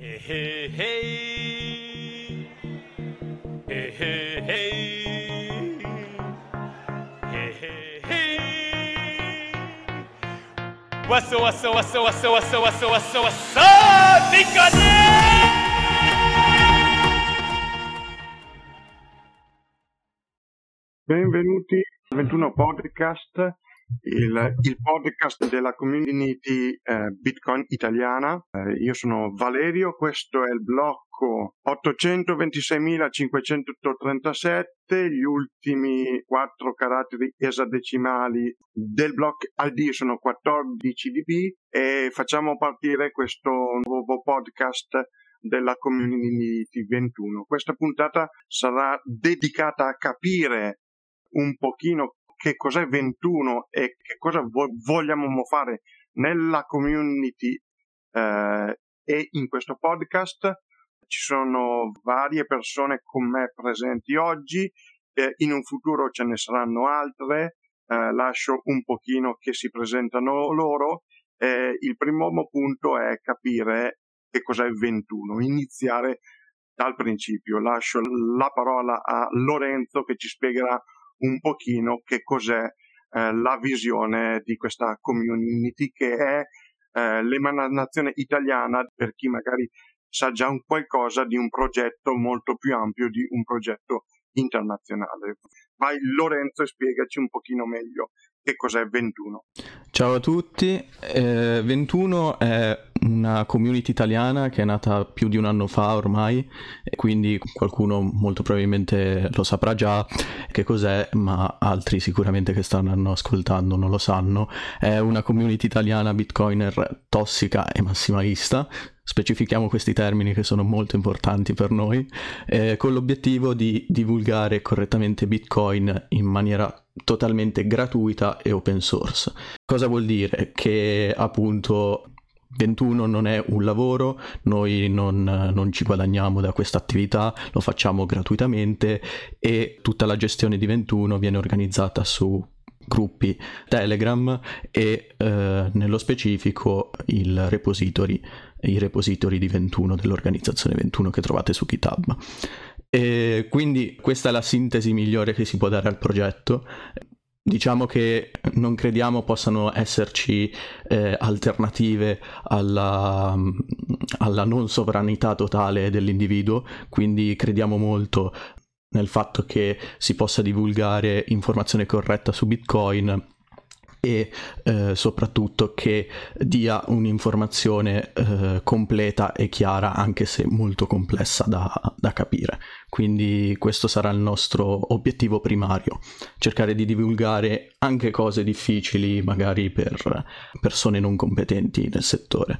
Hey, hey, hey. Hey, hey, hey. Hey, hey, hey. What's up, what's up, what's up, what's up, what's up, what's up, what's up, what's up, Nicone? Benvenuti al 21 Podcast, il, il podcast della community eh, Bitcoin italiana. Eh, io sono Valerio, questo è il blocco 826.537, gli ultimi quattro caratteri esadecimali del blocco ID sono 14 dB e facciamo partire questo nuovo podcast della Community 21. Questa puntata sarà dedicata a capire un pochino che cos'è 21 e che cosa vo- vogliamo fare nella community eh, e in questo podcast. Ci sono varie persone con me presenti oggi, eh, in un futuro ce ne saranno altre, eh, lascio un pochino che si presentano loro. il primo punto è capire che cos'è 21, iniziare dal principio. Lascio la parola a Lorenzo che ci spiegherà un pochino che cos'è eh, la visione di questa community che è eh, l'emanazione italiana per chi magari sa già un qualcosa di un progetto molto più ampio di un progetto internazionale. Vai Lorenzo e spiegaci un pochino meglio che cos'è 21. Ciao a tutti, eh, 21 è una community italiana che è nata più di un anno fa ormai e quindi qualcuno molto probabilmente lo saprà già che cos'è, ma altri sicuramente che stanno ascoltando non lo sanno. È una community italiana bitcoiner tossica e massimalista, specifichiamo questi termini che sono molto importanti per noi, eh, con l'obiettivo di divulgare correttamente Bitcoin in maniera totalmente gratuita e open source. Cosa vuol dire? Che appunto 21 non è un lavoro, noi non, non ci guadagniamo da questa attività, lo facciamo gratuitamente e tutta la gestione di 21 viene organizzata su gruppi Telegram e eh, nello specifico il repository, i repository di 21 dell'organizzazione 21 che trovate su GitHub. E quindi questa è la sintesi migliore che si può dare al progetto. Diciamo che non crediamo possano esserci eh, alternative alla, alla, non sovranità totale dell'individuo, quindi crediamo molto nel fatto che si possa divulgare informazione corretta su Bitcoin e eh, soprattutto che dia un'informazione eh, completa e chiara anche se molto complessa da, da, capire. Quindi questo sarà il nostro obiettivo primario cercare di divulgare anche cose difficili magari per persone non competenti nel settore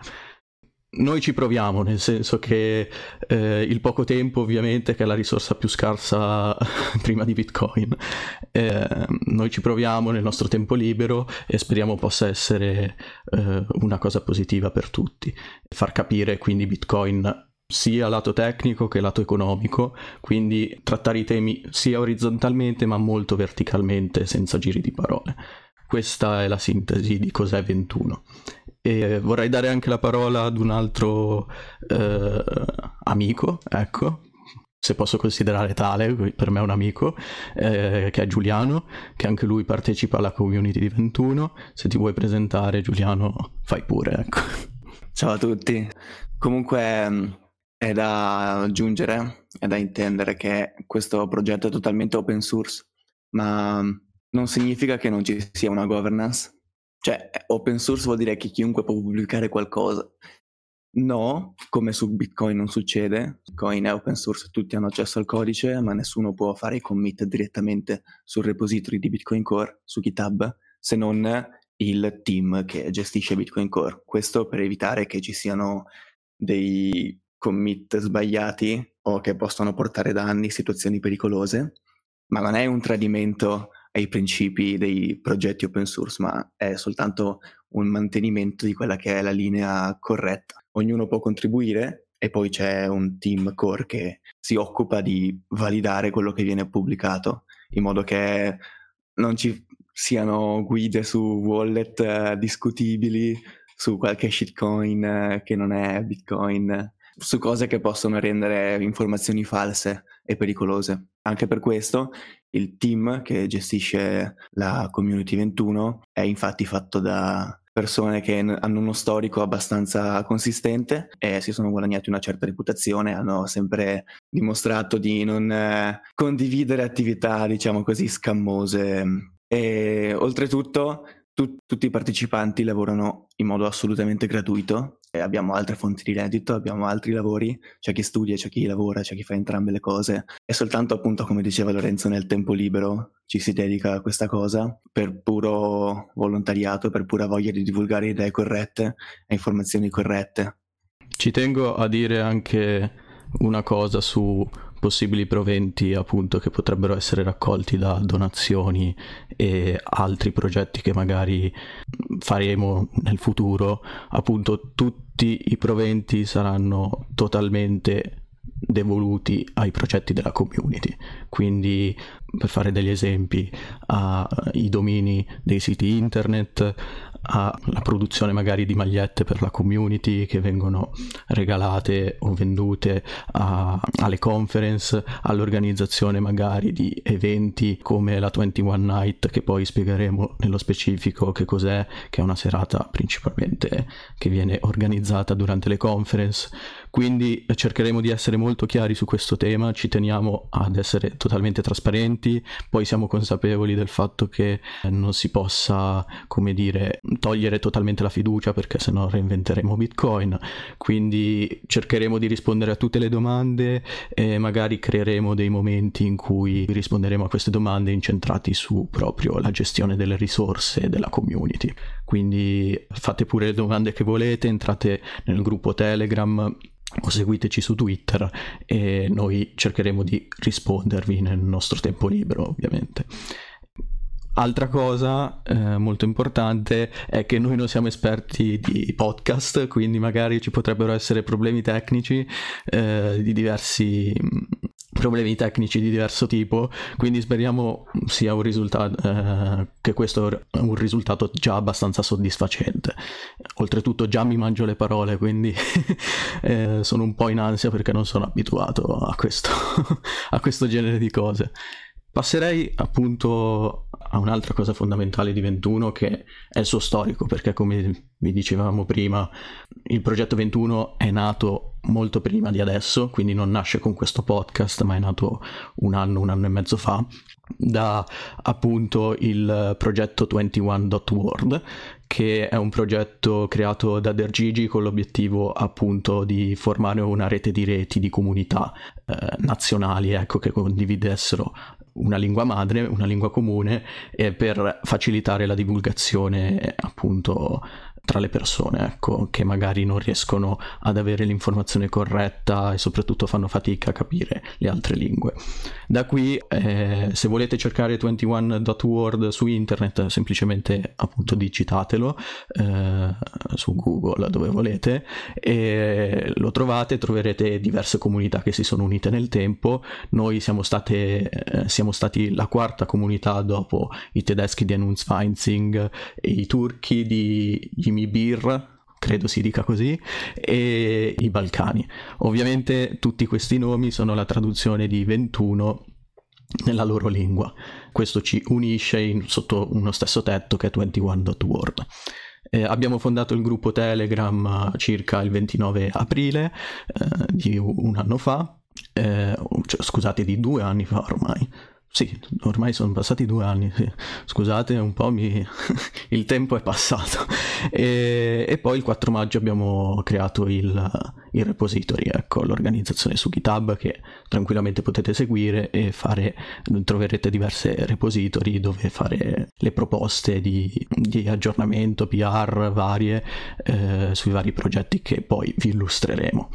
noi ci proviamo, nel senso che eh, il poco tempo ovviamente che è la risorsa più scarsa prima di Bitcoin, eh, noi ci proviamo nel nostro tempo libero e speriamo possa essere eh, una cosa positiva per tutti, far capire quindi Bitcoin sia lato tecnico che lato economico, quindi trattare i temi sia orizzontalmente ma molto verticalmente senza giri di parole. Questa è la sintesi di cos'è 21 e vorrei dare anche la parola ad un altro eh, amico, ecco, se posso considerare tale, per me è un amico, eh, che è Giuliano, che anche lui partecipa alla community di 21. Se ti vuoi presentare, Giuliano, fai pure, ecco. Ciao a tutti. Comunque mm, è da aggiungere, è da intendere che questo progetto è totalmente open source, ma non significa che non ci sia una governance cioè, open source vuol dire che chiunque può pubblicare qualcosa. No, come su Bitcoin non succede. Bitcoin è open source, tutti hanno accesso al codice, ma nessuno può fare i commit direttamente sul repository di Bitcoin Core, su GitHub, se non il team che gestisce Bitcoin Core. Questo per evitare che ci siano dei commit sbagliati o che possono portare danni, situazioni pericolose, ma non è un tradimento ai principi dei progetti open source, ma è soltanto un mantenimento di quella che è la linea corretta. Ognuno può contribuire e poi c'è un team core che si occupa di validare quello che viene pubblicato, in modo che non ci siano guide su wallet uh, discutibili, su qualche shitcoin uh, che non è Bitcoin su cose che possono rendere informazioni false e pericolose. Anche per questo il team che gestisce la Community 21 è infatti fatto da persone che hanno uno storico abbastanza consistente e si sono guadagnati una certa reputazione, hanno sempre dimostrato di non eh, condividere attività, diciamo così, scammose. E oltretutto tu, tutti i partecipanti lavorano in modo assolutamente gratuito abbiamo altre fonti di reddito, abbiamo altri lavori, c'è chi studia, c'è chi lavora, c'è chi fa entrambe le cose e soltanto appunto come diceva Lorenzo nel tempo libero ci si dedica a questa cosa per puro volontariato, per pura voglia di divulgare idee corrette e informazioni corrette. Ci tengo a dire anche una cosa su possibili proventi appunto che potrebbero essere raccolti da donazioni e altri progetti che magari faremo nel futuro appunto tutti i proventi saranno totalmente devoluti ai progetti della community. Quindi per fare degli esempi ai domini dei siti internet alla produzione magari di magliette per la community che vengono regalate o vendute a, alle conference, all'organizzazione magari di eventi come la 21 Night che poi spiegheremo nello specifico che cos'è, che è una serata principalmente che viene organizzata durante le conference. Quindi cercheremo di essere molto chiari su questo tema, ci teniamo ad essere totalmente trasparenti, poi siamo consapevoli del fatto che non si possa, come dire, togliere totalmente la fiducia perché sennò reinventeremo Bitcoin. Quindi cercheremo di rispondere a tutte le domande e magari creeremo dei momenti in cui risponderemo a queste domande incentrati su proprio la gestione delle risorse della community. Quindi fate pure le domande che volete, entrate nel gruppo Telegram o seguiteci su Twitter e noi cercheremo di rispondervi nel nostro tempo libero, ovviamente. Altra cosa eh, molto importante è che noi non siamo esperti di podcast, quindi magari ci potrebbero essere problemi tecnici eh, di diversi problemi tecnici di diverso tipo, quindi speriamo sia un risultato eh, che questo è un risultato già abbastanza soddisfacente. Oltretutto già mi mangio le parole, quindi eh, sono un po' in ansia perché non sono abituato a questo, a questo genere di cose. Passerei appunto a un'altra cosa fondamentale di 21 che è il suo storico, perché come vi dicevamo prima, il progetto 21 è nato molto prima di adesso, quindi non nasce con questo podcast, ma è nato un anno, un anno e mezzo fa, da appunto il progetto 21.world, che è un progetto creato da Dergigi con l'obiettivo appunto di formare una rete di reti di comunità eh, nazionali, ecco, che condividessero una lingua madre, una lingua comune e per facilitare la divulgazione appunto tra le persone, ecco, che magari non riescono ad avere l'informazione corretta e soprattutto fanno fatica a capire le altre lingue. Da qui, eh, se volete cercare 21.word su internet, semplicemente appunto digitatelo eh, su Google dove volete e lo trovate, troverete diverse comunità che si sono unite nel tempo. Noi siamo, state, eh, siamo stati la quarta comunità dopo i tedeschi di Annunzfeinzing e i turchi di Jimmy Bir, credo si dica così, e i Balcani. Ovviamente tutti questi nomi sono la traduzione di 21 nella loro lingua. Questo ci unisce in, sotto uno stesso tetto che è 21.world. Eh, abbiamo fondato il gruppo Telegram circa il 29 aprile eh, di un anno fa, eh, cioè, scusate, di due anni fa ormai, sì, ormai sono passati due anni, sì. scusate un po', mi... il tempo è passato. E, e, poi il 4 maggio abbiamo creato il, il, repository, ecco, l'organizzazione su GitHub che tranquillamente potete seguire e fare, troverete diverse repository dove fare le proposte di, di aggiornamento, PR varie eh, sui vari progetti che poi vi illustreremo.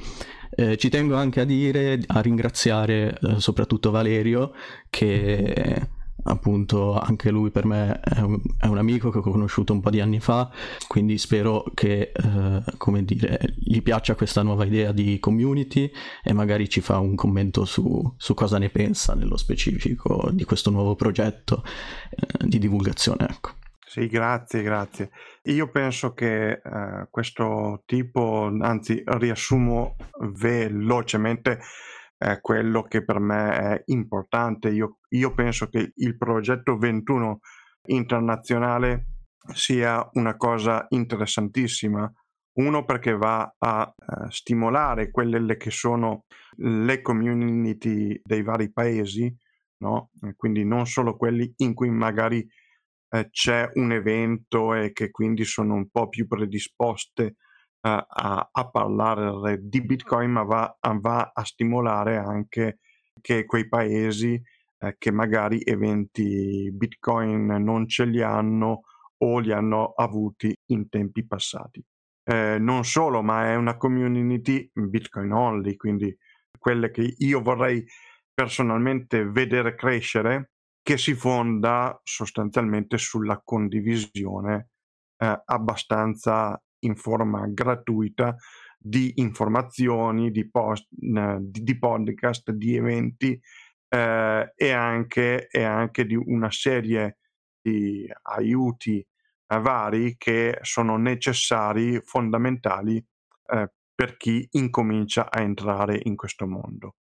Eh, ci tengo anche a dire, a ringraziare eh, soprattutto Valerio che appunto anche lui per me è un, è un, amico che ho conosciuto un po' di anni fa, quindi spero che eh, come dire, gli piaccia questa nuova idea di community e magari ci fa un commento su, su cosa ne pensa nello specifico di questo nuovo progetto eh, di divulgazione. Ecco. Sì, grazie, grazie. Io penso che eh, questo tipo, anzi, riassumo velocemente eh, quello che per me è importante. Io, io penso che il progetto 21 internazionale sia una cosa interessantissima. Uno perché va a uh, stimolare quelle che sono le community dei vari paesi, no? quindi non solo quelli in cui magari eh, c'è un evento e che quindi sono un po' più predisposte a, a, parlare di Bitcoin, ma va, va, a stimolare anche che quei paesi eh, che magari eventi Bitcoin non ce li hanno o li hanno avuti in tempi passati. Eh, non solo, ma è una community Bitcoin only, quindi quelle che io vorrei personalmente vedere crescere, che si fonda sostanzialmente sulla condivisione eh, abbastanza in forma gratuita di informazioni, di, post, eh, di, di podcast, di eventi eh, e, anche, e, anche, di una serie di aiuti eh, vari che sono necessari, fondamentali eh, per chi incomincia a entrare in questo mondo.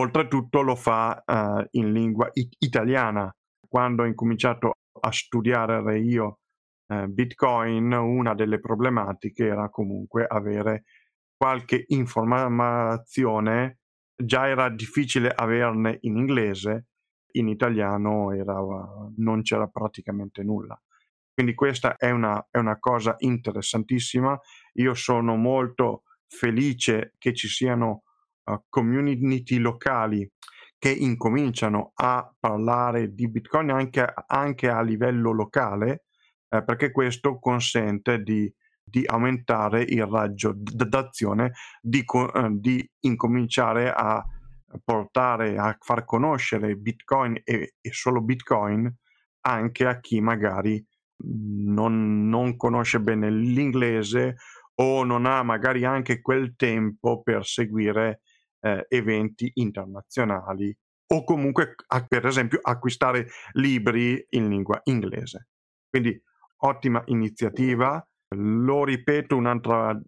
Oltretutto lo fa eh, in lingua it- italiana. Quando ho incominciato a studiare io eh, Bitcoin, una delle problematiche era comunque avere qualche informazione, già era difficile averne in inglese, in italiano era, non c'era praticamente nulla. Quindi questa è una, è una cosa interessantissima. Io sono molto felice che ci siano uh, community locali che incominciano a parlare di Bitcoin anche, anche a livello locale eh, perché questo consente di, di, aumentare il raggio d'azione, di, eh, di, incominciare a portare a far conoscere Bitcoin e, e solo Bitcoin anche a chi magari non, non conosce bene l'inglese o non ha magari anche quel tempo per seguire eh, eventi internazionali o comunque per esempio acquistare libri in lingua inglese. Quindi ottima iniziativa. Lo ripeto un'altra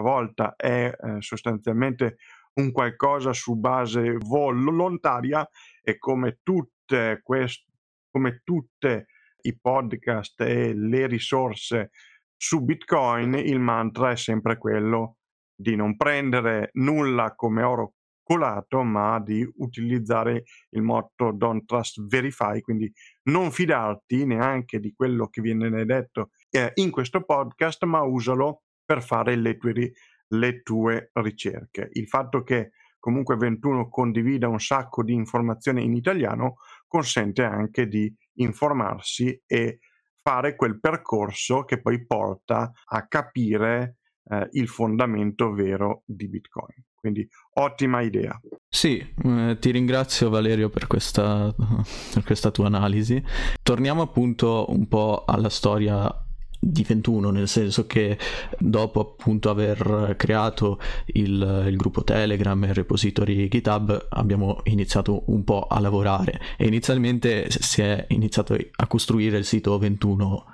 volta, è eh, sostanzialmente un qualcosa su base volontaria e come tutte queste come tutte i podcast e le risorse su Bitcoin, il mantra è sempre quello di non prendere nulla come oro colato, ma di utilizzare il motto don't trust verify, quindi non fidarti neanche di quello che viene detto eh, in questo podcast, ma usalo per fare le tue, le tue ricerche. Il fatto che comunque 21 condivida un sacco di informazioni in italiano consente anche di informarsi e fare quel percorso che poi porta a capire eh, il fondamento vero di Bitcoin. Quindi ottima idea. Sì, eh, ti ringrazio Valerio per questa, per questa tua analisi. Torniamo appunto un po' alla storia di 21, nel senso che dopo appunto aver creato il, il, gruppo Telegram e il repository GitHub abbiamo iniziato un po' a lavorare e inizialmente si è iniziato a costruire il sito 21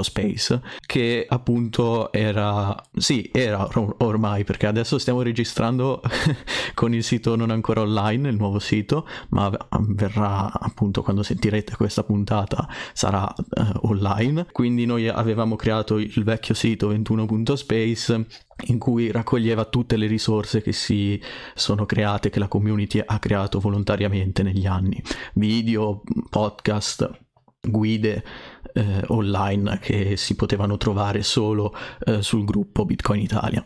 Space che appunto era sì era or- ormai perché adesso stiamo registrando con il sito non ancora online il nuovo sito ma verrà appunto quando sentirete questa puntata sarà uh, online. Quindi noi avevamo creato il vecchio sito 21.space in cui raccoglieva tutte le risorse che si sono create che la community ha creato volontariamente negli anni. Video podcast guide eh, online che si potevano trovare solo eh, sul gruppo Bitcoin Italia.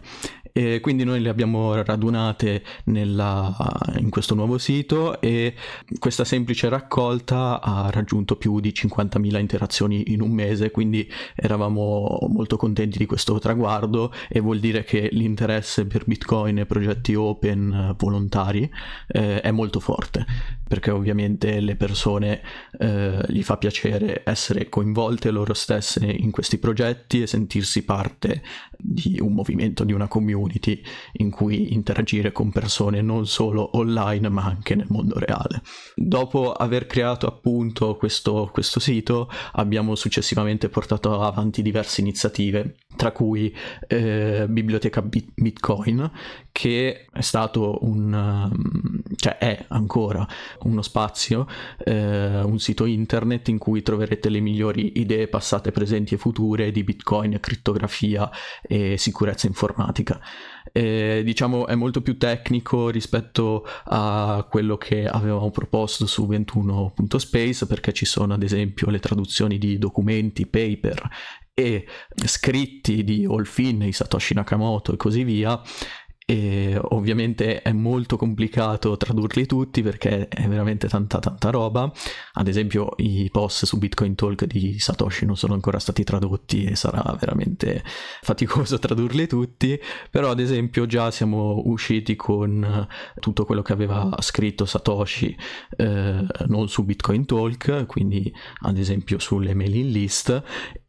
E quindi noi le abbiamo radunate nella, in questo nuovo sito e questa semplice raccolta ha raggiunto più di 50.000 interazioni in un mese, quindi eravamo molto contenti di questo traguardo e vuol dire che l'interesse per Bitcoin e progetti open volontari eh, è molto forte, perché ovviamente le persone eh, gli fa piacere essere coinvolte loro stesse in questi progetti e sentirsi parte di un movimento, di una community in cui interagire con persone non solo online ma anche nel mondo reale. Dopo aver creato appunto questo, questo sito abbiamo successivamente portato avanti diverse iniziative tra cui eh, Biblioteca Bitcoin, che è stato un, um, cioè è ancora uno spazio, eh, un sito internet in cui troverete le migliori idee passate, presenti e future di Bitcoin, crittografia e sicurezza informatica. Eh, diciamo è molto più tecnico rispetto a quello che avevamo proposto su 21.space perché ci sono ad esempio le traduzioni di documenti, paper e scritti di Olfin, Satoshi Nakamoto e così via e ovviamente è molto complicato tradurli tutti perché è veramente tanta tanta roba. Ad esempio i post su Bitcoin Talk di Satoshi non sono ancora stati tradotti e sarà veramente faticoso tradurli tutti. Però ad esempio già siamo usciti con tutto quello che aveva scritto Satoshi eh, non su Bitcoin Talk quindi ad esempio sulle mailing list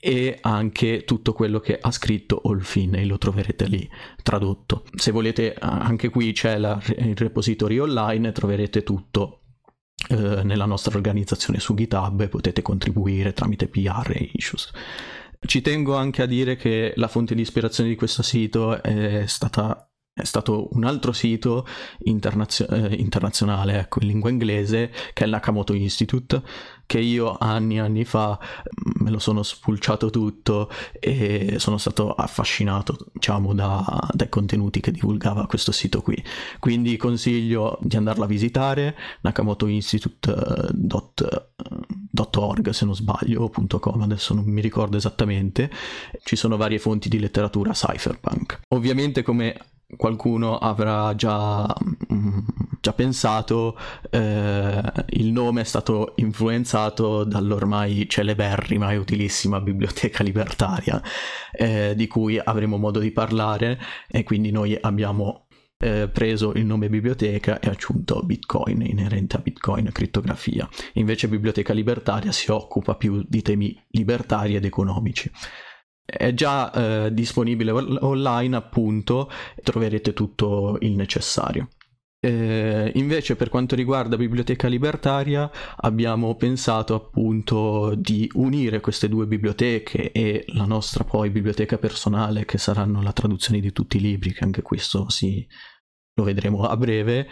e anche tutto quello che ha scritto Olfin e lo troverete lì tradotto. Se volete anche qui c'è la, il repository online, troverete tutto eh, nella nostra organizzazione su GitHub e potete contribuire tramite PR e issues. Ci tengo anche a dire che la fonte di ispirazione di questo sito è stata è stato un altro sito internazio- eh, internazionale ecco, in lingua inglese che è il Nakamoto Institute che io anni e anni fa mm, me lo sono spulciato tutto e sono stato affascinato diciamo da, dai contenuti che divulgava questo sito qui. Quindi consiglio di andarla a visitare nakamotoinstitute.org se non sbaglio .com adesso non mi ricordo esattamente. Ci sono varie fonti di letteratura cypherpunk. Ovviamente come qualcuno avrà già, mm, già pensato, eh, il nome è stato influenzato dall'ormai celeberrima e utilissima biblioteca libertaria, eh, di cui avremo modo di parlare e quindi noi abbiamo eh, preso il nome biblioteca e aggiunto Bitcoin inerente a Bitcoin crittografia. Invece Biblioteca Libertaria si occupa più di temi libertari ed economici è già eh, disponibile online appunto troverete tutto il necessario. Eh, invece per quanto riguarda Biblioteca Libertaria abbiamo pensato appunto di unire queste due biblioteche e la nostra poi biblioteca personale che saranno la traduzione di tutti i libri che anche questo si, lo vedremo a breve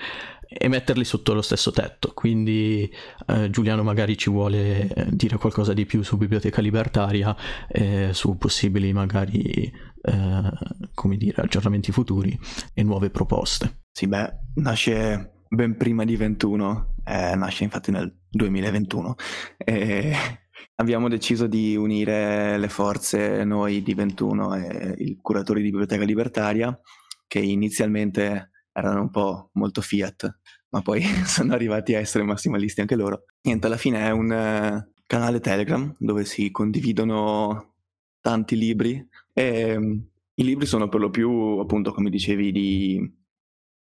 e metterli sotto lo stesso tetto. Quindi eh, Giuliano magari ci vuole eh, dire qualcosa di più su Biblioteca Libertaria e su possibili magari eh, come dire aggiornamenti futuri e nuove proposte. Sì, beh, nasce ben prima di 21, eh, nasce infatti nel 2021 e abbiamo deciso di unire le forze noi di 21 e i curatori di Biblioteca Libertaria che inizialmente erano un po' molto fiat, ma poi sono arrivati a essere massimalisti anche loro. Niente, alla fine è un uh, canale Telegram dove si condividono tanti libri e um, i libri sono per lo più, appunto, come dicevi, di,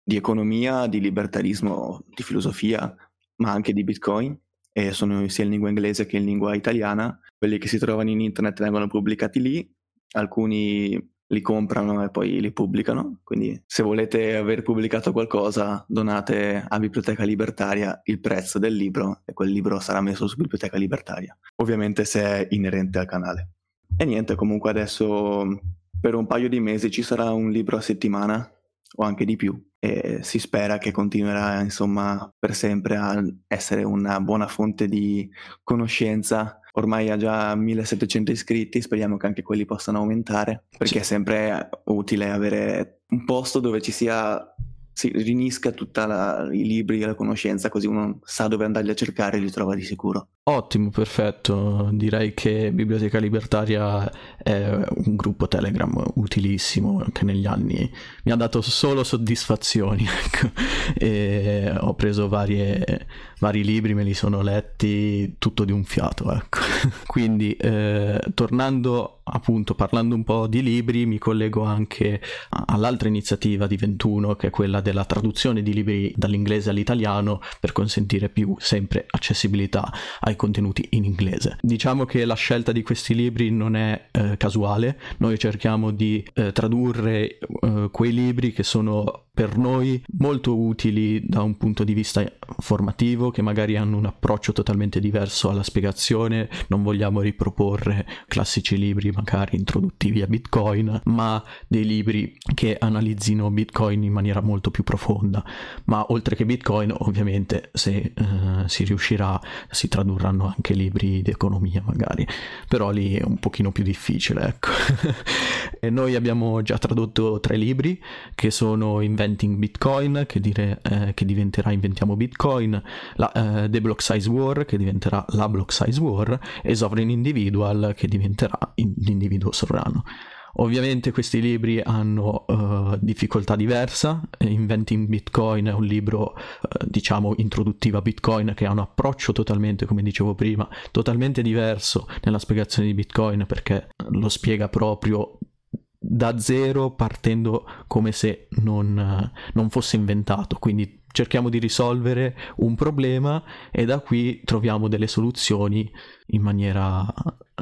di economia, di libertarismo, di filosofia, ma anche di Bitcoin e sono sia in lingua inglese che in lingua italiana. Quelli che si trovano in internet vengono pubblicati lì, alcuni li comprano e poi li pubblicano. Quindi se volete aver pubblicato qualcosa, donate a Biblioteca Libertaria il prezzo del libro e quel libro sarà messo su Biblioteca Libertaria. Ovviamente se è inerente al canale. E niente, comunque adesso per un paio di mesi ci sarà un libro a settimana o anche di più e si spera che continuerà insomma per sempre a essere una buona fonte di conoscenza ormai ha già 1700 iscritti, speriamo che anche quelli possano aumentare, perché è sempre utile avere un posto dove ci sia si rinisca tutti i libri e la conoscenza, così uno sa dove andarli a cercare e li trova di sicuro. Ottimo, perfetto. Direi che Biblioteca Libertaria è un gruppo Telegram utilissimo che negli anni mi ha dato solo soddisfazioni. Ecco. ho preso varie, vari libri, me li sono letti tutto di un fiato. Ecco. Quindi, eh, tornando appunto parlando un po' di libri mi collego anche all'altra iniziativa di 21 che è quella della traduzione di libri dall'inglese all'italiano per consentire più sempre accessibilità ai contenuti in inglese. Diciamo che la scelta di questi libri non è eh, casuale, noi cerchiamo di eh, tradurre eh, quei libri che sono per noi molto utili da un punto di vista formativo, che magari hanno un approccio totalmente diverso alla spiegazione, non vogliamo riproporre classici libri magari introduttivi a Bitcoin, ma dei libri che analizzino Bitcoin in maniera molto più profonda. Ma oltre che Bitcoin, ovviamente, se eh, si riuscirà, si tradurranno anche libri di economia magari, però lì è un pochino più difficile, ecco. e noi abbiamo già tradotto tre libri che sono Invent Inventing Bitcoin, che, dire, eh, che diventerà Inventiamo Bitcoin, la, eh, The Block Size War, che diventerà la Block Size War, e Sovereign Individual, che diventerà l'individuo sovrano. Ovviamente questi libri hanno uh, difficoltà diversa, Inventing Bitcoin è un libro uh, diciamo introduttivo a Bitcoin che ha un approccio totalmente, come dicevo prima, totalmente diverso nella spiegazione di Bitcoin perché lo spiega proprio da zero partendo come se non, non, fosse inventato. Quindi cerchiamo di risolvere un problema e da qui troviamo delle soluzioni in maniera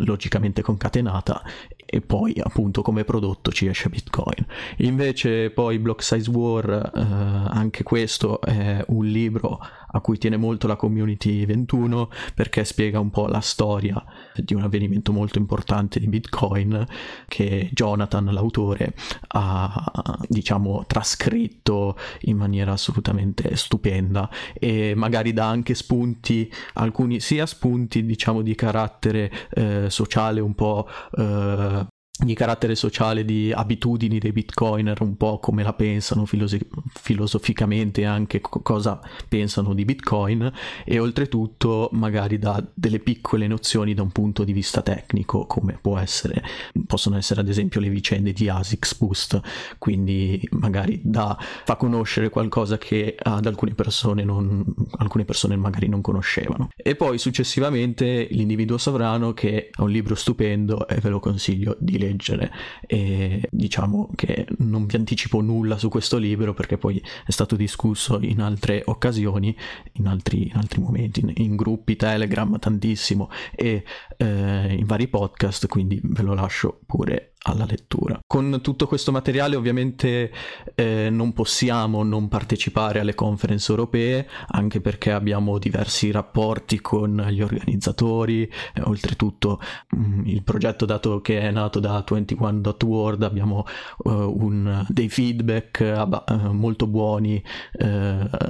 logicamente concatenata e poi appunto come prodotto ci esce Bitcoin. Invece poi Block Size War, eh, anche questo è un libro a cui tiene molto la community 21 perché spiega un po' la storia di un avvenimento molto importante di Bitcoin che Jonathan, l'autore, ha diciamo trascritto in maniera assolutamente stupenda e magari dà anche spunti, alcuni sia spunti diciamo di carattere eh, sociale un po' eh, di carattere sociale, di abitudini dei bitcoiner, un po' come la pensano filoso- filosoficamente, anche co- cosa pensano di bitcoin e oltretutto magari da delle piccole nozioni da un punto di vista tecnico, come essere, possono essere ad esempio le vicende di ASICS Boost, quindi magari da, fa conoscere qualcosa che ad alcune persone, non, alcune persone magari non conoscevano. E poi successivamente l'individuo sovrano che è un libro stupendo e ve lo consiglio di leggere leggere. E diciamo che non vi anticipo nulla su questo libro perché poi è stato discusso in altre occasioni, in altri, in altri momenti, in, in, gruppi Telegram tantissimo. E eh, in vari podcast, quindi ve lo lascio pure alla lettura. Con tutto questo materiale ovviamente eh, non possiamo non partecipare alle conference europee, anche perché abbiamo diversi rapporti con gli organizzatori, eh, oltretutto mh, mm, il progetto dato che è nato da 21.world abbiamo uh, un, dei feedback uh, molto buoni uh,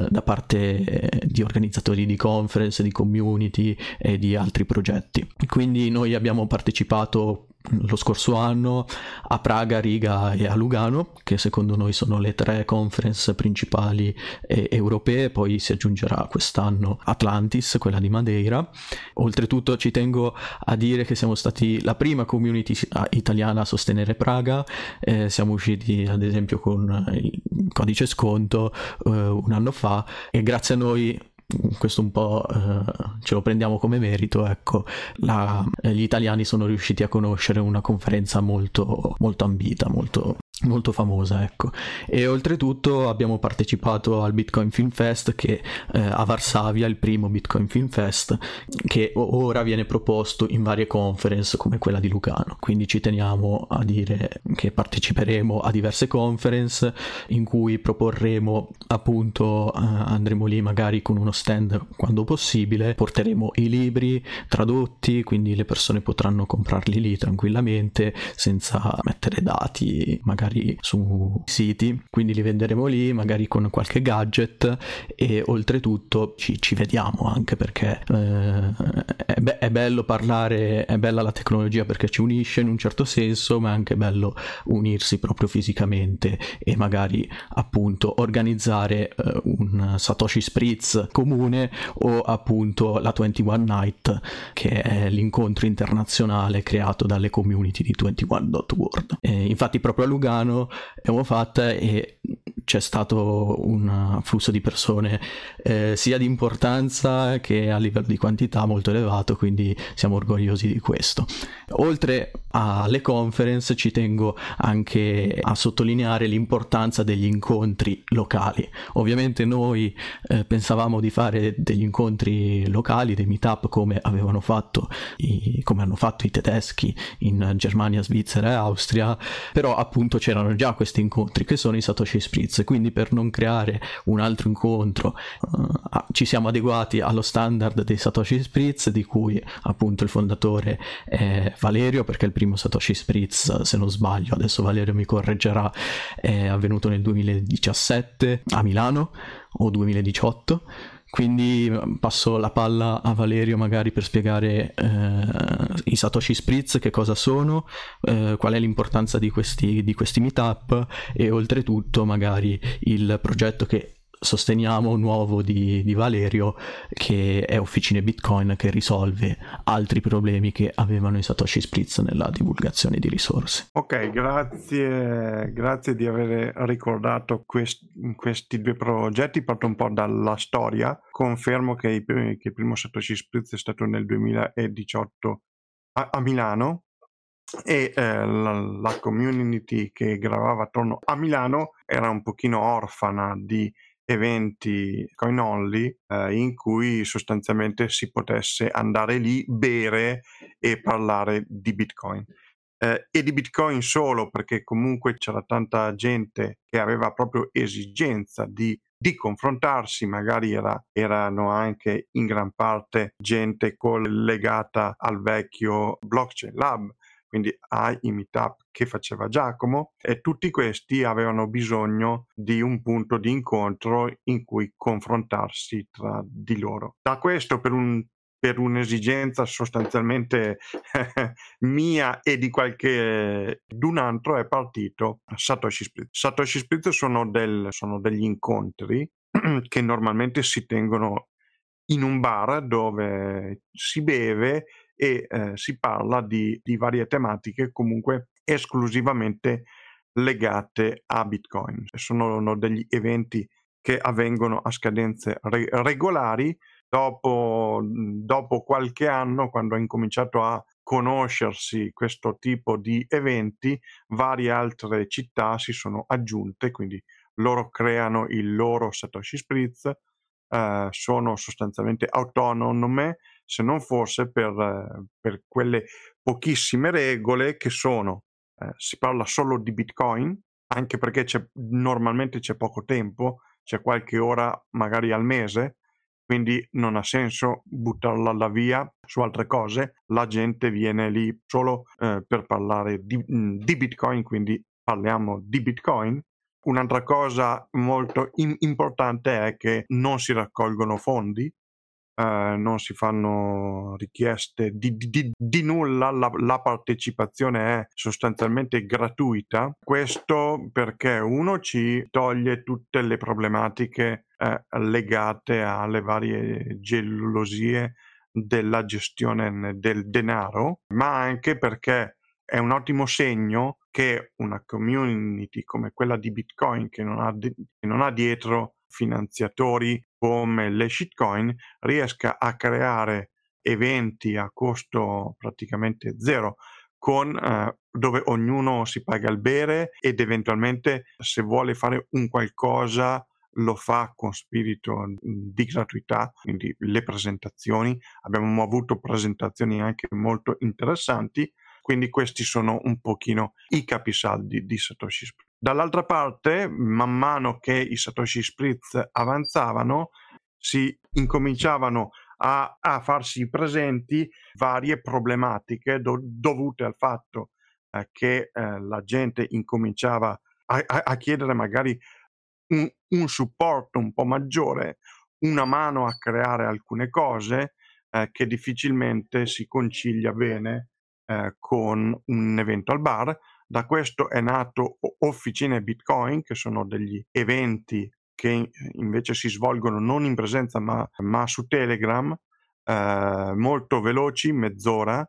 da parte di organizzatori di conference, di community e di altri progetti. Quindi noi abbiamo partecipato lo scorso anno a Praga, Riga e a Lugano, che secondo noi sono le tre conference principali eh, europee, poi si aggiungerà quest'anno Atlantis, quella di Madeira. Oltretutto ci tengo a dire che siamo stati la prima community italiana a sostenere Praga, eh, siamo usciti ad esempio con il codice sconto eh, un anno fa. E grazie a noi questo un po' eh, ce lo prendiamo come merito, ecco, la, gli italiani sono riusciti a conoscere una conferenza molto, molto ambita, molto, molto famosa, ecco. E oltretutto abbiamo partecipato al Bitcoin Film Fest che eh, a Varsavia, il primo Bitcoin Film Fest, che ora viene proposto in varie conference come quella di Lugano. Quindi ci teniamo a dire che parteciperemo a diverse conference in cui proporremo appunto eh, andremo lì magari con uno stand quando possibile, porteremo i libri tradotti, quindi le persone potranno comprarli lì tranquillamente senza mettere dati magari su siti, quindi li venderemo lì magari con qualche gadget e oltretutto ci, ci vediamo anche perché eh, è, be- è bello parlare, è bella la tecnologia perché ci unisce in un certo senso, ma è anche bello unirsi proprio fisicamente e magari appunto organizzare eh, un Satoshi Spritz comune o appunto la 21 Night che è l'incontro internazionale creato dalle community di 21.world. E infatti proprio a Lugano abbiamo fatta e c'è stato un flusso di persone eh, sia di importanza che a livello di quantità molto elevato, quindi siamo orgogliosi di questo. Oltre alle conference ci tengo anche a sottolineare l'importanza degli incontri locali. Ovviamente noi eh, pensavamo di fare degli incontri locali, dei meetup come avevano fatto i, come hanno fatto i tedeschi in Germania, Svizzera e Austria, però appunto c'erano già questi incontri che sono i Satoshi Spritz, quindi per non creare un altro incontro uh, ci siamo adeguati allo standard dei Satoshi Spritz di cui appunto il fondatore è Valerio perché il primo Satoshi Spritz se non sbaglio adesso Valerio mi correggerà è avvenuto nel 2017 a Milano o 2018 quindi passo la palla a Valerio magari per spiegare eh, i Satoshi Spritz, che cosa sono, eh, qual è l'importanza di questi, di questi meetup e oltretutto magari il progetto che sosteniamo nuovo di, di, Valerio che è Officine Bitcoin che risolve altri problemi che avevano i Satoshi Spritz nella divulgazione di risorse. Ok, grazie, grazie di aver ricordato quest, questi due progetti, parto un po' dalla storia, confermo che, che il primo Satoshi Spritz è stato nel 2018 a, a Milano e eh, la, la community che gravava attorno a Milano era un pochino orfana di eventi coin only eh, in cui sostanzialmente si potesse andare lì, bere e parlare di Bitcoin. Eh, e di Bitcoin solo perché comunque c'era tanta gente che aveva proprio esigenza di, di confrontarsi, magari era, erano anche in gran parte gente collegata al vecchio blockchain lab quindi ai meetup che faceva Giacomo e tutti questi avevano bisogno di un punto di incontro in cui confrontarsi tra di loro. Da questo per un per un'esigenza sostanzialmente mia e di qualche d'un altro è partito Satoshi Split. Satoshi Split sono, del, sono degli incontri che normalmente si tengono in un bar dove si beve e eh, si parla di, di, varie tematiche comunque esclusivamente legate a Bitcoin. Sono degli eventi che avvengono a scadenze re- regolari. Dopo, dopo qualche anno, quando ha incominciato a conoscersi questo tipo di eventi, varie altre città si sono aggiunte, quindi loro creano il loro Satoshi Spritz, eh, sono sostanzialmente autonome se non fosse per, per quelle pochissime regole che sono, eh, si parla solo di Bitcoin, anche perché c'è, normalmente c'è poco tempo, c'è qualche ora magari al mese, quindi non ha senso buttarla via su altre cose, la gente viene lì solo eh, per parlare di, di, Bitcoin, quindi parliamo di Bitcoin. Un'altra cosa molto in- importante è che non si raccolgono fondi, eh, non si fanno richieste di, di, di nulla, la, la, partecipazione è sostanzialmente gratuita. Questo perché uno ci toglie tutte le problematiche eh, legate alle varie gelosie della gestione del denaro, ma anche perché è un ottimo segno che una community come quella di Bitcoin, che non ha, che non ha dietro finanziatori come le shitcoin riesca a creare eventi a costo praticamente zero con, eh, dove ognuno si paga il bere ed eventualmente se vuole fare un qualcosa lo fa con spirito di gratuità, quindi le presentazioni, abbiamo avuto presentazioni anche molto interessanti, quindi questi sono un pochino i capisaldi di Satoshi Spritz. Dall'altra parte, man mano che i Satoshi Spritz avanzavano, si incominciavano a, a farsi presenti varie problematiche do, dovute al fatto eh, che eh, la gente incominciava a, a, a chiedere magari un, un, supporto un po' maggiore, una mano a creare alcune cose eh, che difficilmente si concilia bene eh, con un evento al bar. Da questo è nato Officine Bitcoin, che sono degli eventi che invece si svolgono non in presenza ma, ma su Telegram, eh, molto veloci, mezz'ora,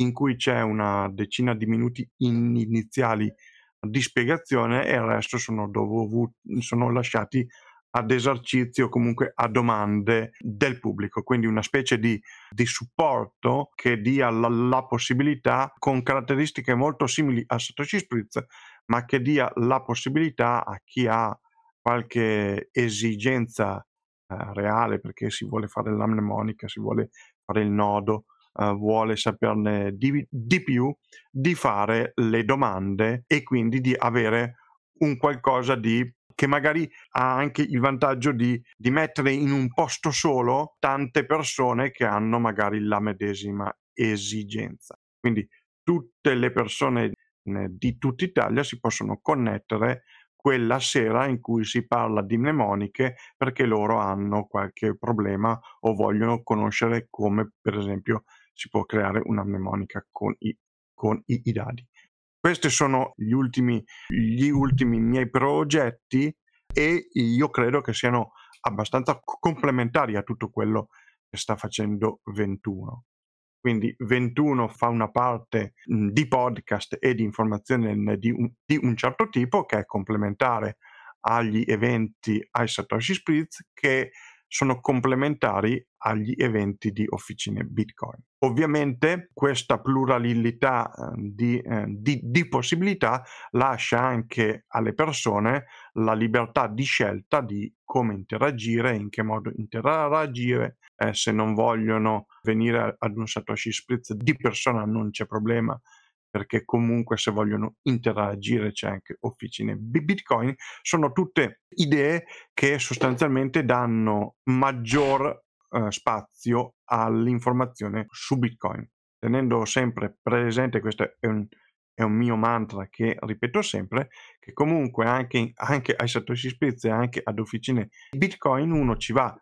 in cui c'è una decina di minuti in iniziali di spiegazione e il resto sono, dovuti, sono lasciati ad esercizi o comunque a domande del pubblico, quindi una specie di, di supporto che dia la, la, possibilità, con caratteristiche molto simili a Satoshi Spritz, ma che dia la possibilità a chi ha qualche esigenza eh, reale perché si vuole fare l'amnemonica, si vuole fare il nodo, eh, vuole saperne di, di più, di fare le domande e quindi di avere un qualcosa di che magari ha anche il vantaggio di, di, mettere in un posto solo tante persone che hanno magari la medesima esigenza. Quindi tutte le persone di tutta Italia si possono connettere quella sera in cui si parla di mnemoniche perché loro hanno qualche problema o vogliono conoscere come per esempio si può creare una mnemonica con i, con i, i dadi. Questi sono gli ultimi, gli ultimi miei progetti e io credo che siano abbastanza complementari a tutto quello che sta facendo 21. Quindi 21 fa una parte di podcast e di informazione di un, di un certo tipo che è complementare agli eventi ai Satoshi Spritz che sono complementari agli eventi di officine Bitcoin. Ovviamente questa pluralità eh, di, eh, di, di, possibilità lascia anche alle persone la libertà di scelta di come interagire, in che modo interagire, eh, se non vogliono venire ad un Satoshi Spritz di persona non c'è problema, perché comunque se vogliono interagire c'è anche officine. Bitcoin, sono tutte idee che sostanzialmente danno maggior eh, spazio all'informazione su Bitcoin, tenendo sempre presente, questo è un, è un mio mantra che ripeto sempre, che comunque anche, anche ai Satoshi Spritz e anche ad officine Bitcoin uno ci va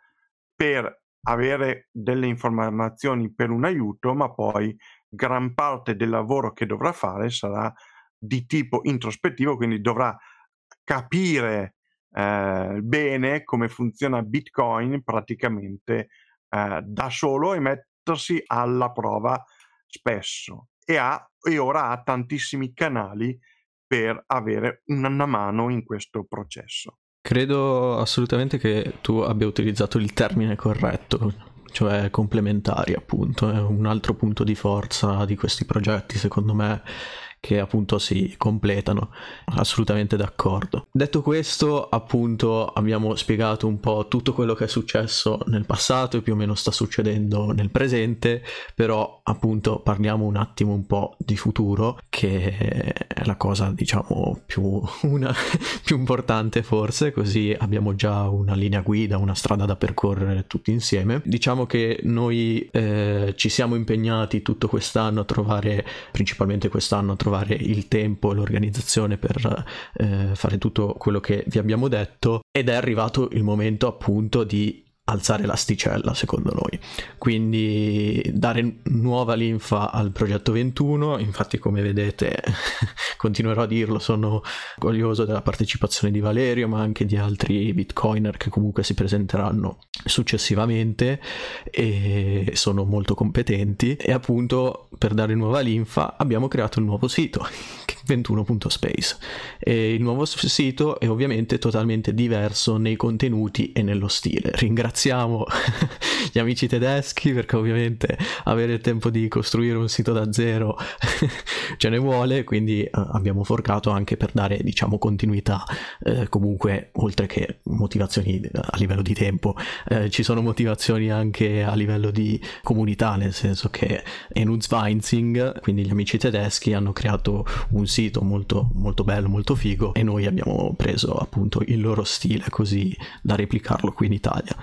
per avere delle informazioni per un aiuto, ma poi gran parte del lavoro che dovrà fare sarà di tipo introspettivo, quindi dovrà capire eh, bene come funziona Bitcoin praticamente eh, da solo e mettersi alla prova spesso. E, ha, e ora ha tantissimi canali per avere una mano in questo processo. Credo assolutamente che tu abbia utilizzato il termine corretto, cioè complementari appunto, è un altro punto di forza di questi progetti secondo me che appunto si completano. Assolutamente d'accordo. Detto questo, appunto abbiamo spiegato un po' tutto quello che è successo nel passato e più o meno sta succedendo nel presente, però appunto parliamo un attimo un po' di futuro, che è la cosa diciamo più, una, più importante forse, così abbiamo già una linea guida, una strada da percorrere tutti insieme. Diciamo che noi eh, ci siamo impegnati tutto quest'anno a trovare, principalmente quest'anno, a trovare trovare il tempo e l'organizzazione per eh, fare tutto quello che vi abbiamo detto ed è arrivato il momento appunto di alzare l'asticella secondo noi. Quindi dare nuova linfa al progetto 21 infatti come vedete continuerò a dirlo sono orgoglioso della partecipazione di Valerio ma anche di altri bitcoiner che comunque si presenteranno successivamente e sono molto competenti. E appunto per dare nuova linfa abbiamo creato il nuovo sito 21.space e il nuovo sito è ovviamente totalmente diverso nei contenuti e nello stile ringraziamo gli amici tedeschi perché ovviamente avere il tempo di costruire un sito da zero ce ne vuole quindi eh, abbiamo forcato anche per dare diciamo continuità eh, comunque oltre che motivazioni a livello di tempo eh, ci sono motivazioni anche a livello di comunità nel senso che Enuz Weinzing quindi gli amici tedeschi hanno creato un sito molto, molto bello, molto figo e noi abbiamo preso appunto il loro stile così da replicarlo qui in Italia.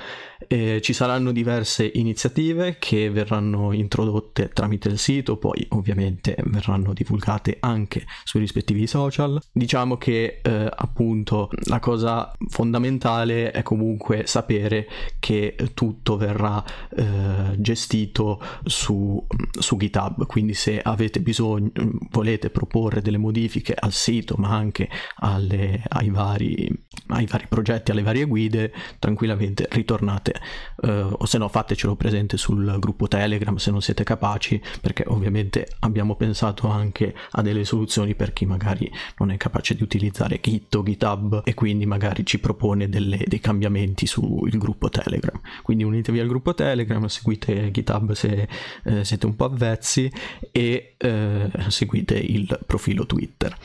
E ci saranno diverse iniziative che verranno introdotte tramite il sito, poi ovviamente verranno divulgate anche sui rispettivi social. Diciamo che eh, appunto la cosa fondamentale è comunque sapere che tutto verrà eh, gestito su, su GitHub, quindi se avete bisogno, volete proporre delle modifiche al sito ma anche alle, ai, vari, ai vari progetti, alle varie guide, tranquillamente ritornate ovviamente uh, o se no fatecelo presente sul gruppo Telegram se non siete capaci perché ovviamente abbiamo pensato anche a delle soluzioni per chi magari non è capace di utilizzare Git o GitHub e quindi magari ci propone delle, dei cambiamenti sul gruppo Telegram. Quindi unitevi al gruppo Telegram seguite GitHub se eh, siete un po' avvezzi e eh, seguite il profilo Twitter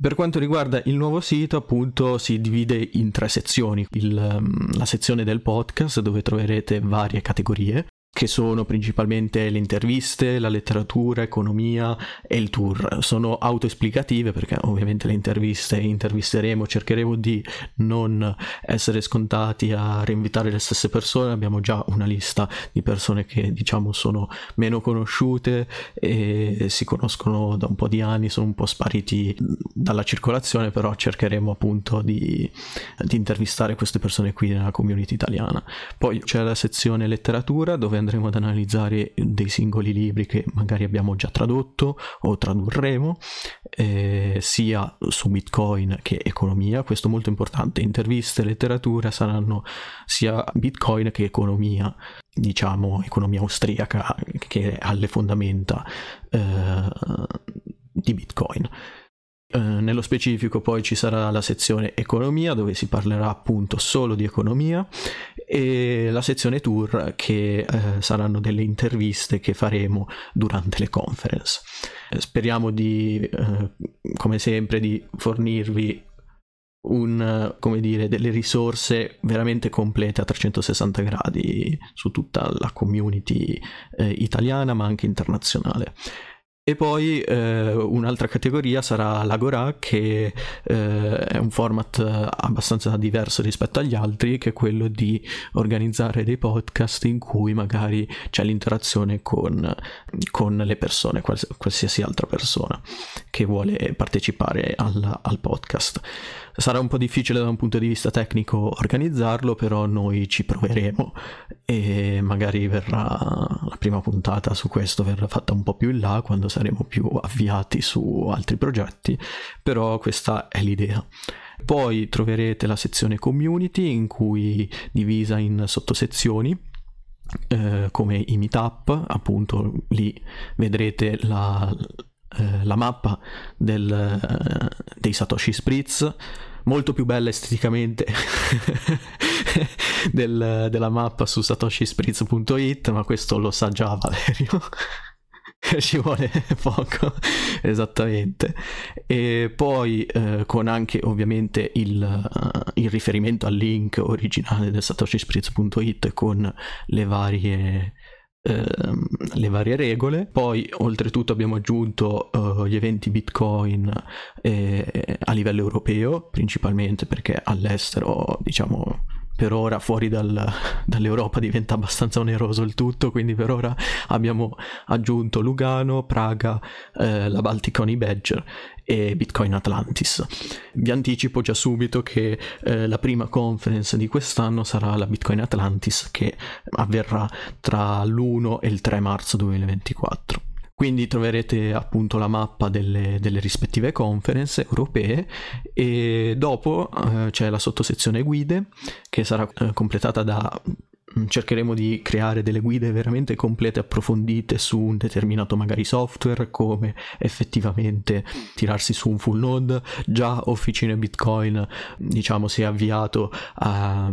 per quanto riguarda il nuovo sito, appunto, si divide in tre sezioni. Il, la sezione del podcast dove troverete varie categorie che sono principalmente le interviste, la letteratura, economia e il tour. Sono autoesplicative perché ovviamente le interviste intervisteremo, cercheremo di non essere scontati a reinvitare le stesse persone, abbiamo già una lista di persone che diciamo sono meno conosciute e si conoscono da un po' di anni, sono un po' spariti dalla circolazione, però cercheremo appunto di, di intervistare queste persone qui nella community italiana. Poi c'è la sezione letteratura dove andremo ad analizzare dei singoli libri che magari abbiamo già tradotto o tradurremo, eh, sia su Bitcoin che economia, questo è molto importante, interviste, letteratura saranno sia Bitcoin che economia, diciamo economia austriaca che ha le fondamenta eh, di Bitcoin. Eh, nello specifico poi ci sarà la sezione economia dove si parlerà appunto solo di economia e la sezione tour che uh, saranno delle interviste che faremo durante le conference. Eh, speriamo di, uh, come sempre, di fornirvi un, come dire, delle risorse veramente complete a 360 gradi su tutta la community italiana ma anche internazionale. E poi eh, un'altra categoria sarà l'Agora, che eh, è un format abbastanza diverso rispetto agli altri, che è quello di organizzare dei podcast in cui magari c'è l'interazione con, con le persone, quals- qualsiasi altra persona che vuole partecipare al, al podcast. Sarà un po' difficile da un punto di vista tecnico organizzarlo, però noi ci proveremo e magari verrà la prima puntata su questo verrà fatta un po' più in là quando saremo più avviati su altri progetti, però questa è l'idea. Poi troverete la sezione community in cui divisa in sottosezioni eh, come i meetup, appunto lì vedrete la, eh, la mappa del, eh, dei Satoshi Spritz molto più bella esteticamente del, della mappa su satoshispritz.it ma questo lo sa già Valerio. Ci vuole poco esattamente. E poi eh, con anche ovviamente il, uh, il, riferimento al link originale del satoshispritz.it con le varie Ehm, le varie regole. Poi, oltretutto, abbiamo aggiunto uh, gli eventi Bitcoin eh, a livello europeo, principalmente perché all'estero, diciamo, per ora fuori dal, dall'Europa diventa abbastanza oneroso il tutto, quindi per ora abbiamo aggiunto Lugano, Praga, eh, la Balticoni Badger e Bitcoin Atlantis. Vi anticipo già subito che eh, la prima conference di quest'anno sarà la Bitcoin Atlantis che avverrà tra l'1 e il 3 marzo 2024. Quindi troverete appunto la mappa delle, delle rispettive conference europee e dopo eh, c'è la sottosezione guide che sarà eh, completata da Mm, cercheremo di creare delle guide veramente complete, approfondite su un determinato magari software, come effettivamente tirarsi su un full node. Già Officine Bitcoin, diciamo, si è avviato a,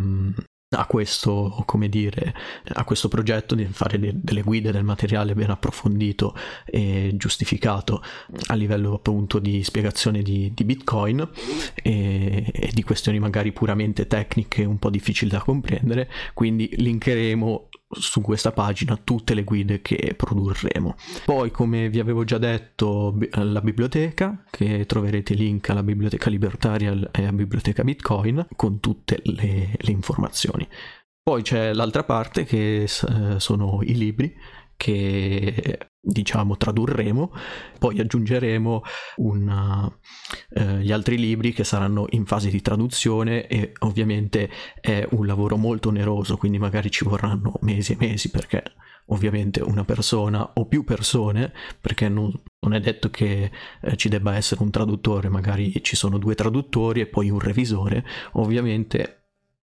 a questo, come dire, a questo progetto di fare de- delle guide del materiale ben approfondito e giustificato a livello appunto di spiegazione di, di Bitcoin e, e, di questioni magari puramente tecniche un po' difficili da comprendere, quindi linkeremo su questa pagina tutte le guide che produrremo. Poi, come vi avevo già detto, la biblioteca, che troverete link alla biblioteca libertaria e alla biblioteca Bitcoin con tutte le, le informazioni. Poi c'è l'altra parte che eh, sono i libri che diciamo tradurremo, poi aggiungeremo una, eh, gli altri libri che saranno in fase di traduzione e ovviamente è un lavoro molto oneroso, quindi magari ci vorranno mesi e mesi perché ovviamente una persona o più persone, perché non, non è detto che eh, ci debba essere un traduttore, magari ci sono due traduttori e poi un revisore, ovviamente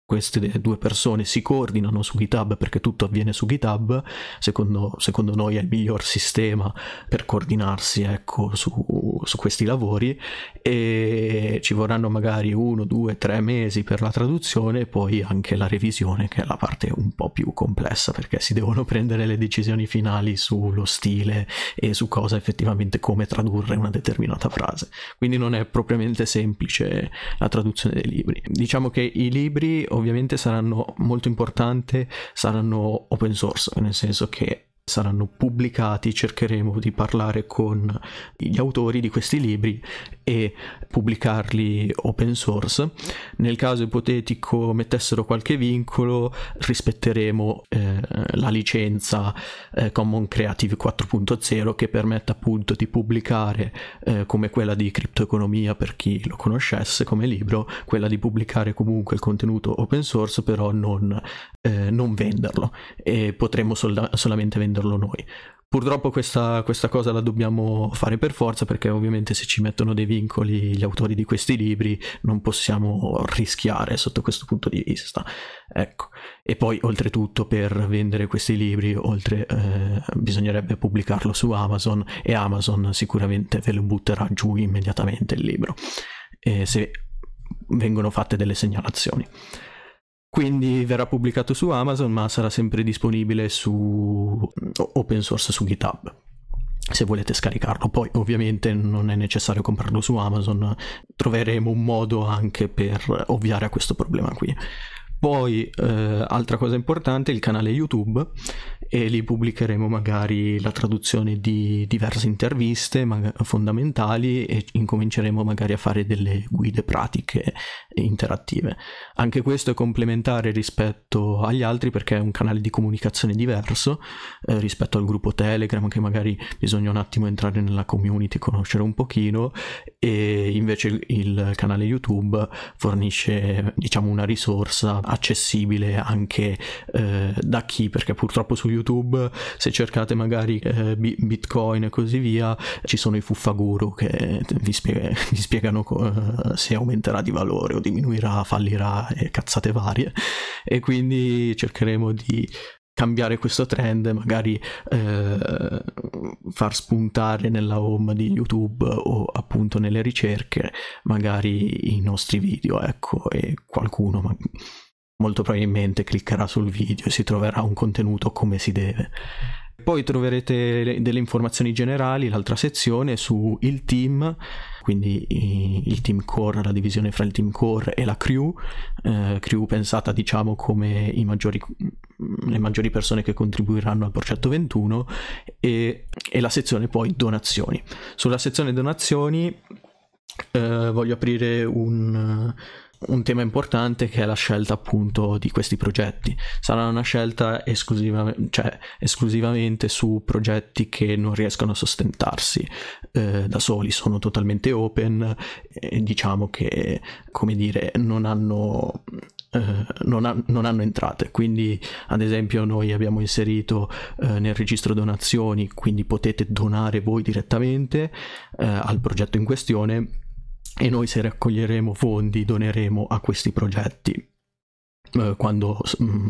queste due persone si coordinano su GitHub perché tutto avviene su GitHub, secondo, secondo noi è il miglior sistema per coordinarsi ecco, su, su, questi lavori e ci vorranno magari uno, due, tre mesi per la traduzione e poi anche la revisione che è la parte un po' più complessa perché si devono prendere le decisioni finali sullo stile e su cosa effettivamente come tradurre una determinata frase. Quindi non è propriamente semplice la traduzione dei libri. Diciamo che i libri ovviamente saranno molto importanti, saranno open source, nel senso che saranno pubblicati, cercheremo di parlare con gli autori di questi libri e pubblicarli open source. Nel caso ipotetico mettessero qualche vincolo, rispetteremo eh, la licenza eh, Common Creative 4.0 che permette appunto di pubblicare eh, come quella di criptoeconomia per chi lo conoscesse come libro, quella di pubblicare comunque il contenuto open source però non, eh, non venderlo e potremo sol- solamente venderlo noi. Purtroppo questa, questa, cosa la dobbiamo fare per forza perché ovviamente se ci mettono dei vincoli gli autori di questi libri non possiamo rischiare sotto questo punto di vista. Ecco. E poi oltretutto per vendere questi libri oltre, eh, bisognerebbe pubblicarlo su Amazon e Amazon sicuramente ve lo butterà giù immediatamente il libro e se vengono fatte delle segnalazioni. Quindi verrà pubblicato su Amazon, ma sarà sempre disponibile su open source su GitHub. Se volete scaricarlo, poi ovviamente non è necessario comprarlo su Amazon, troveremo un modo anche per ovviare a questo problema qui. Poi, eh, altra cosa importante, il canale YouTube e lì pubblicheremo magari la traduzione di diverse interviste fondamentali e incominceremo magari a fare delle guide pratiche interattive. Anche questo è complementare rispetto agli altri perché è un canale di comunicazione diverso eh, rispetto al gruppo Telegram che magari bisogna un attimo entrare nella community, conoscere un pochino e invece il canale YouTube fornisce diciamo una risorsa accessibile anche eh, da chi, perché purtroppo su YouTube se cercate magari eh, Bitcoin e così via, ci sono i fuffaguru che vi, spiega, vi spiegano uh, se aumenterà di valore o diminuirà, fallirà e cazzate varie. E quindi cercheremo di cambiare questo trend, magari eh, far spuntare nella home di YouTube o appunto nelle ricerche magari i nostri video, ecco, e qualcuno ma molto probabilmente cliccherà sul video e si troverà un contenuto come si deve. Poi troverete delle informazioni generali, l'altra sezione su il team, quindi il team core, la divisione fra il team core e la crew, eh, crew pensata diciamo come maggiori, le maggiori persone che contribuiranno al progetto 21 e, e la sezione poi donazioni. Sulla sezione donazioni eh, voglio aprire un un tema importante che è la scelta appunto di questi progetti. Sarà una scelta esclusiva, cioè, esclusivamente su progetti che non riescono a sostentarsi eh, da soli, sono totalmente open e diciamo che, come dire, non hanno Uh, non, ha, non, hanno entrate. Quindi, ad esempio, noi abbiamo inserito uh, nel registro donazioni, quindi potete donare voi direttamente uh, al progetto in questione e noi se raccoglieremo fondi doneremo a questi progetti eh, quando mm,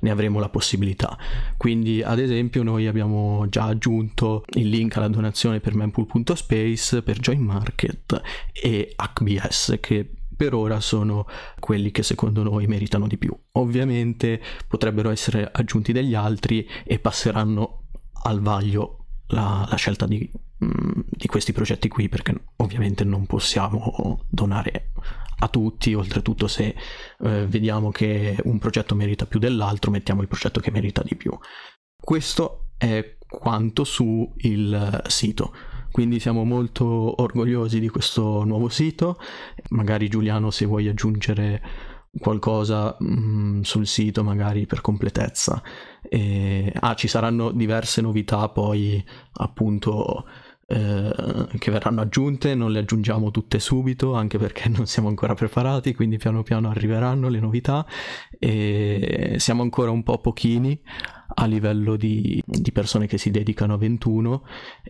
ne avremo la possibilità. Quindi, ad esempio, noi abbiamo già aggiunto il link alla donazione per mempool.space, per Join Market e HBS che per ora sono quelli che secondo noi meritano di più. Ovviamente potrebbero essere aggiunti degli altri e passeranno al vaglio la, la scelta di, mm, di, questi progetti qui perché ovviamente non possiamo donare a tutti oltretutto se eh, vediamo che un progetto merita più dell'altro mettiamo il progetto che merita di più. Questo è quanto su il sito. Quindi siamo molto orgogliosi di questo nuovo sito. Magari Giuliano se vuoi aggiungere qualcosa mh, mm, sul sito magari per completezza. E, ah, ci saranno diverse novità poi appunto eh, che verranno aggiunte, non le aggiungiamo tutte subito anche perché non siamo ancora preparati, quindi piano piano arriveranno le novità e siamo ancora un po' pochini a livello di, di, persone che si dedicano a 21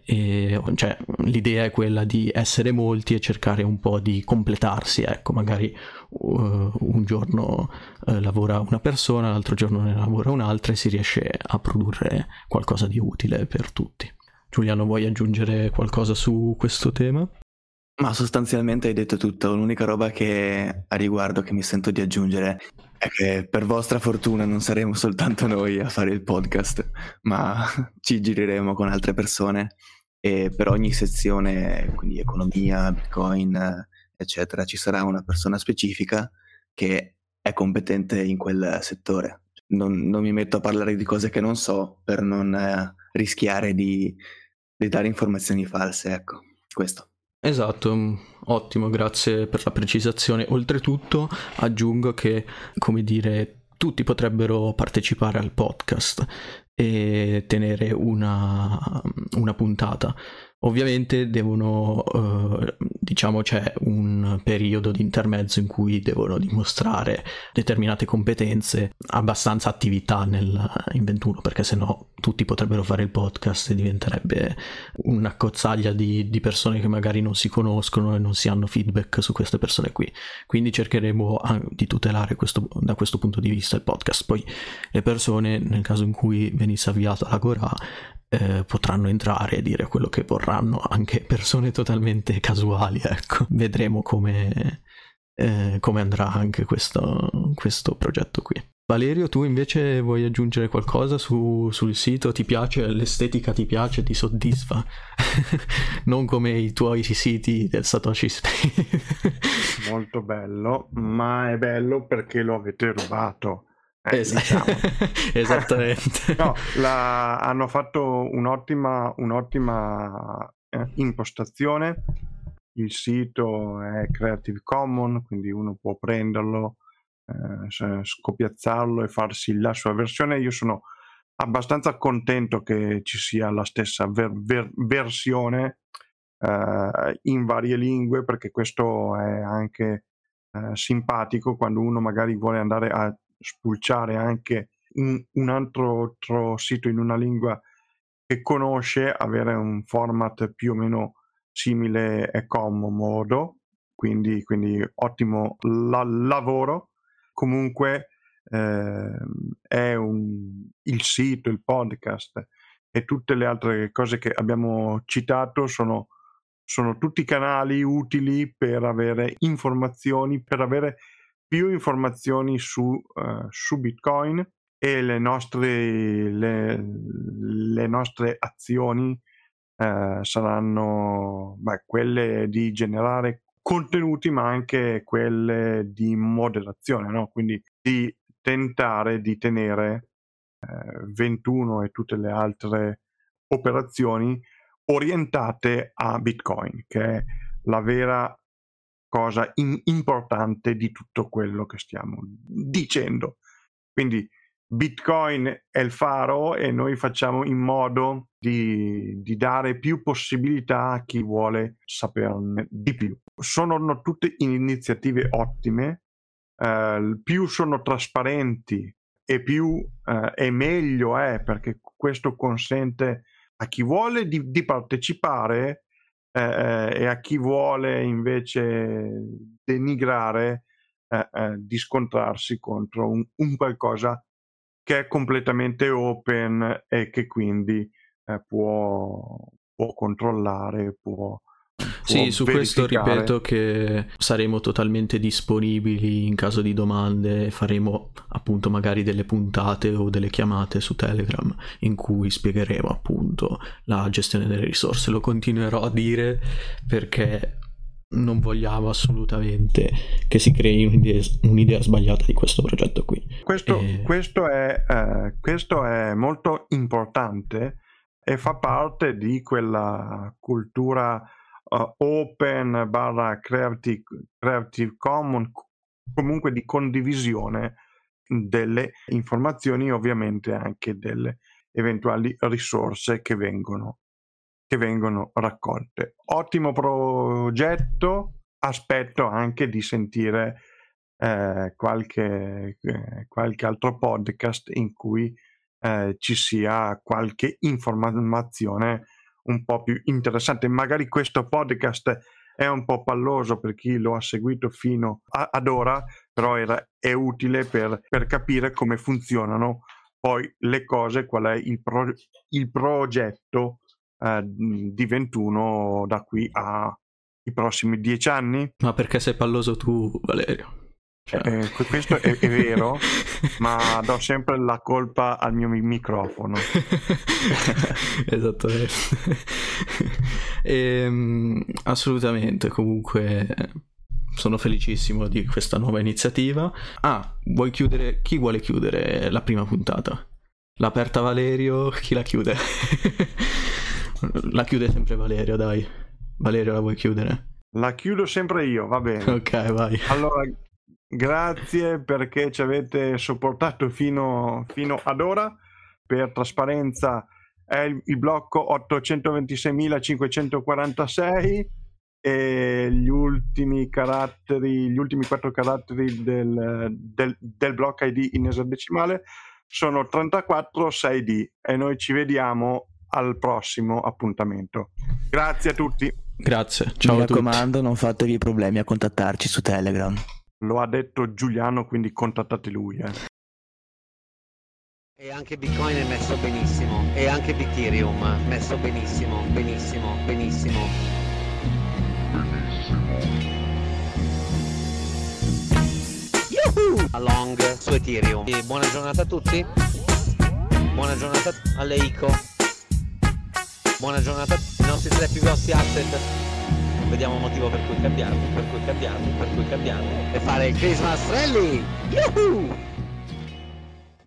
e cioè, l'idea è quella di essere molti e cercare un po' di completarsi ecco magari uh, un giorno uh, lavora una persona l'altro giorno ne lavora un'altra e si riesce a produrre qualcosa di utile per tutti Giuliano vuoi aggiungere qualcosa su questo tema? Ma sostanzialmente hai detto tutto, l'unica roba che a riguardo che mi sento di aggiungere è che per vostra fortuna non saremo soltanto noi a fare il podcast, ma ci gireremo con altre persone e per ogni sezione, quindi economia, bitcoin, eccetera, ci sarà una persona specifica che è competente in quel settore. Non, non mi metto a parlare di cose che non so per non eh, rischiare di, di dare informazioni false, ecco, questo. Esatto, mm, ottimo, grazie per la precisazione. Oltretutto aggiungo che, come dire, tutti potrebbero partecipare al podcast e tenere una, una puntata. Ovviamente devono, eh, diciamo, c'è un periodo di intermezzo in cui devono dimostrare determinate competenze, abbastanza attività nel, in 21, perché sennò tutti potrebbero fare il podcast e diventerebbe una cozzaglia di, di persone che magari non si conoscono e non si hanno feedback su queste persone qui. Quindi cercheremo di tutelare questo, da questo punto di vista il podcast. Poi le persone, nel caso in cui venisse avviata la Gora, eh, potranno entrare e dire quello che vorranno, anche persone totalmente casuali, ecco. Vedremo come, eh, come andrà anche questo, questo progetto qui. Valerio, tu invece vuoi aggiungere qualcosa su, sul sito? Ti piace l'estetica? Ti piace? Ti soddisfa? non come i tuoi siti del Satoshi Space. Molto bello, ma è bello perché lo avete rubato. Eh, es- diciamo. Esattamente. no, la, hanno fatto un'ottima, un'ottima eh, impostazione. Il sito è Creative Commons, quindi uno può prenderlo, eh, scopiazzarlo e farsi la sua versione. Io sono abbastanza contento che ci sia la stessa ver- ver- versione eh, in varie lingue perché questo è anche eh, simpatico quando uno magari vuole andare a spulciare anche un, un altro, altro, sito in una lingua che conosce, avere un format più o meno simile è comodo, quindi, quindi ottimo la, lavoro. Comunque eh, è un, il sito, il podcast e tutte le altre cose che abbiamo citato sono, sono tutti canali utili per avere informazioni, per avere più informazioni su, uh, su Bitcoin e le nostre, le, le nostre azioni uh, saranno beh, quelle di generare contenuti ma anche quelle di moderazione, no? quindi di tentare di tenere eh, 21 e tutte le altre operazioni orientate a Bitcoin, che è la vera cosa in- importante di tutto quello che stiamo dicendo. Quindi Bitcoin è il faro e noi facciamo in modo di, di dare più possibilità a chi vuole saperne di più. Sono tutte iniziative ottime, eh, più sono trasparenti e più eh, e meglio è perché questo consente a chi vuole di, di partecipare eh, e a chi vuole invece denigrare eh, eh, di scontrarsi contro un, un, qualcosa che è completamente open e che quindi eh, può, può controllare, può, sì, su questo ripeto che saremo totalmente disponibili in caso di domande, faremo appunto magari delle puntate o delle chiamate su Telegram in cui spiegheremo appunto la gestione delle risorse. Lo continuerò a dire perché non vogliamo assolutamente che si crei un'idea, un'idea sbagliata di questo progetto qui. Questo, e... questo, è, eh, questo è molto importante e fa parte di quella cultura uh, open barra creative, creative commons, comunque di condivisione delle informazioni, ovviamente anche delle eventuali risorse che vengono, che vengono raccolte. Ottimo progetto, aspetto anche di sentire eh, qualche, eh, qualche altro podcast in cui eh, ci sia qualche informazione un po' più interessante. Magari questo podcast è un po' palloso per chi lo ha seguito fino a, ad ora, però era, è utile per, per, capire come funzionano poi le cose, qual è il, pro, il progetto eh, di 21 da qui ai prossimi dieci anni. Ma perché sei palloso tu, Valerio? Cioè... Eh, questo è, è, vero, ma do sempre la colpa al mio microfono. Esattamente. e, ehm, assolutamente, comunque sono felicissimo di questa nuova iniziativa. Ah, vuoi chiudere? Chi vuole chiudere la prima puntata? L'aperta Valerio, chi la chiude? la chiude sempre Valerio, dai. Valerio, la vuoi chiudere? La chiudo sempre io, va bene. Ok, vai. Allora, Grazie perché ci avete sopportato fino, fino ad ora. Per trasparenza è il, il blocco 826.546 e gli ultimi caratteri, gli ultimi quattro caratteri del, del, del blocco ID in esadecimale sono 34-6D e noi ci vediamo al prossimo appuntamento. Grazie a tutti. Grazie, ciao Mi a tutti. Mi raccomando, non fatevi problemi a contattarci su Telegram. Lo ha detto Giuliano, quindi contattate lui. Eh. E anche Bitcoin è messo benissimo. E anche Ethereum messo benissimo, benissimo, benissimo. Yuhu! Along su Ethereum. E buona giornata a tutti. Buona giornata alle ICO. Buona giornata ai nostri tre più grossi asset vediamo un motivo per cui cambiarli, per cui cambiarli, per cui cambiarli e fare il Christmas Rally! Yuhu!